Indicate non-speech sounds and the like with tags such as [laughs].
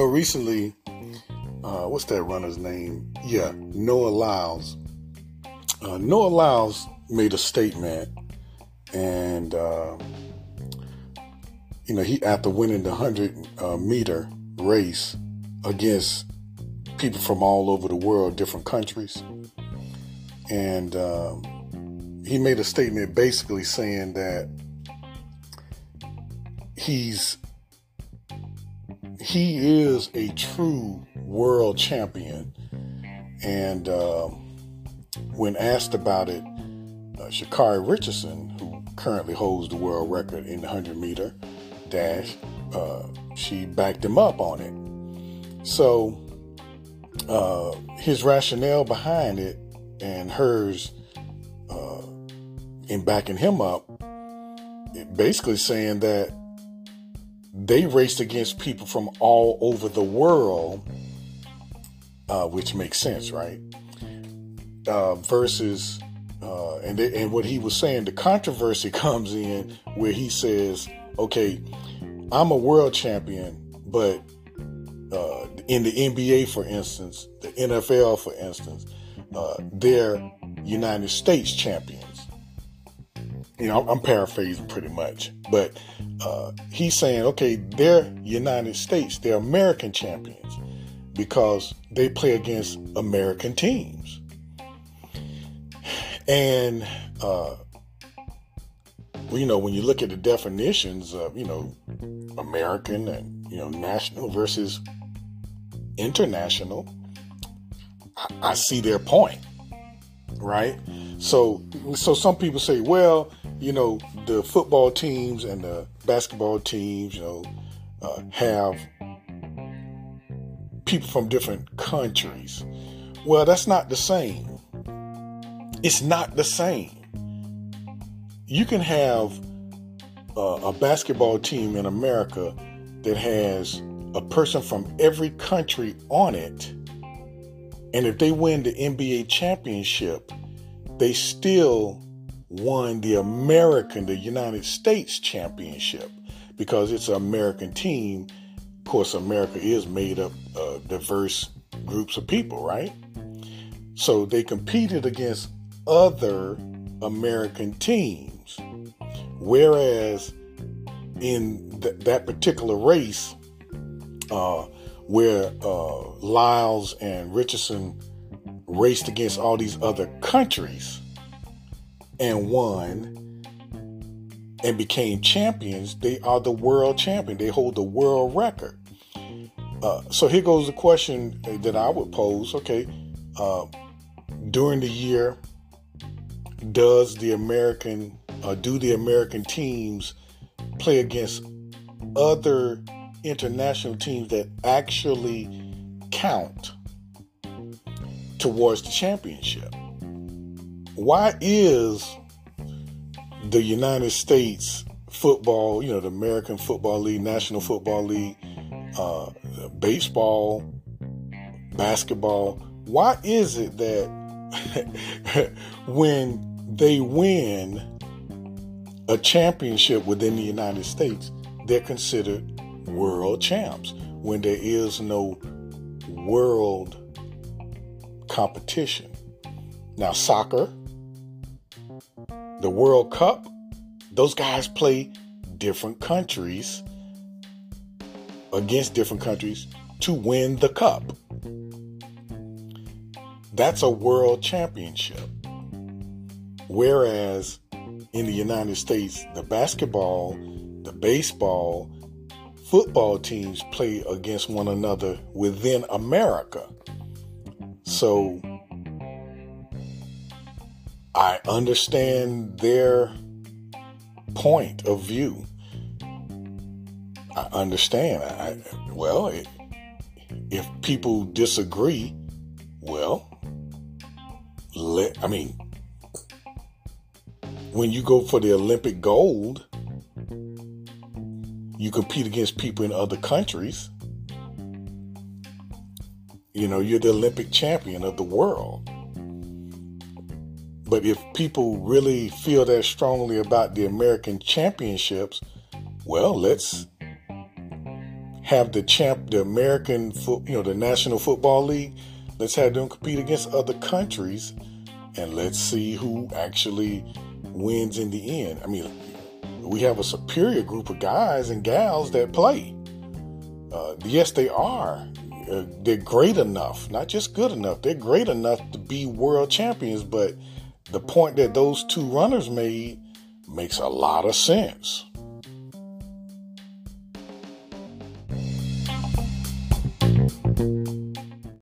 know, recently, uh, what's that runner's name? Yeah, Noah Lyles. Uh, Noah Lyles made a statement, and uh, you know, he after winning the hundred uh, meter race against people from all over the world, different countries, and um, he made a statement basically saying that he's he is a true world champion. And uh, when asked about it, uh, Sha'Carri Richardson, who currently holds the world record in the 100 meter dash, uh, she backed him up on it. So uh, his rationale behind it and hers uh, in backing him up, basically saying that they raced against people from all over the world, uh, which makes sense, right? Uh, versus, uh, and they, and what he was saying, the controversy [laughs] comes in where he says, "Okay, I'm a world champion, but uh, in the NBA, for instance, the NFL, for instance, uh, they're United States champions." You know, I'm paraphrasing pretty much, but uh, he's saying, okay, they're United States, they're American champions because they play against American teams. And, uh, you know, when you look at the definitions of, you know, American and, you know, national versus international, I, I see their point, right? So, so some people say, well, you know, the football teams and the basketball teams, you know, uh, have people from different countries. Well, that's not the same. It's not the same. You can have uh, a basketball team in America that has a person from every country on it. And if they win the NBA championship, they still won the American, the United States championship because it's an American team. Of course, America is made up of diverse groups of people, right? So they competed against other American teams. Whereas in th- that particular race, uh, where uh, Lyles and Richardson raced against all these other countries, and won and became champions, they are the world champion. They hold the world record. Uh, so here goes the question that I would pose. Okay, uh, during the year, does the American, uh, do the American teams play against other international teams that actually count towards the championship? Why is the United States football, you know, the American Football League, National Football League, uh, baseball, basketball, why is it that [laughs] when they win a championship within the United States, they're considered world champs when there is no world competition? Now, soccer, the World Cup, those guys play different countries against different countries to win the cup. That's a world championship. Whereas in the United States, the basketball, the baseball, football teams play against one another within America. So I understand their point of view. I understand. I, well, it, if people disagree, well, let I mean, when you go for the Olympic gold, you compete against people in other countries. You know, you're the Olympic champion of the world. But if people really feel that strongly about the American championships, well, let's have the champ, the American, foot, you know, the National Football League. Let's have them compete against other countries, and let's see who actually wins in the end. I mean, we have a superior group of guys and gals that play. Uh, yes, they are. Uh, they're great enough, not just good enough. They're great enough to be world champions. But the point that those two runners made makes a lot of sense.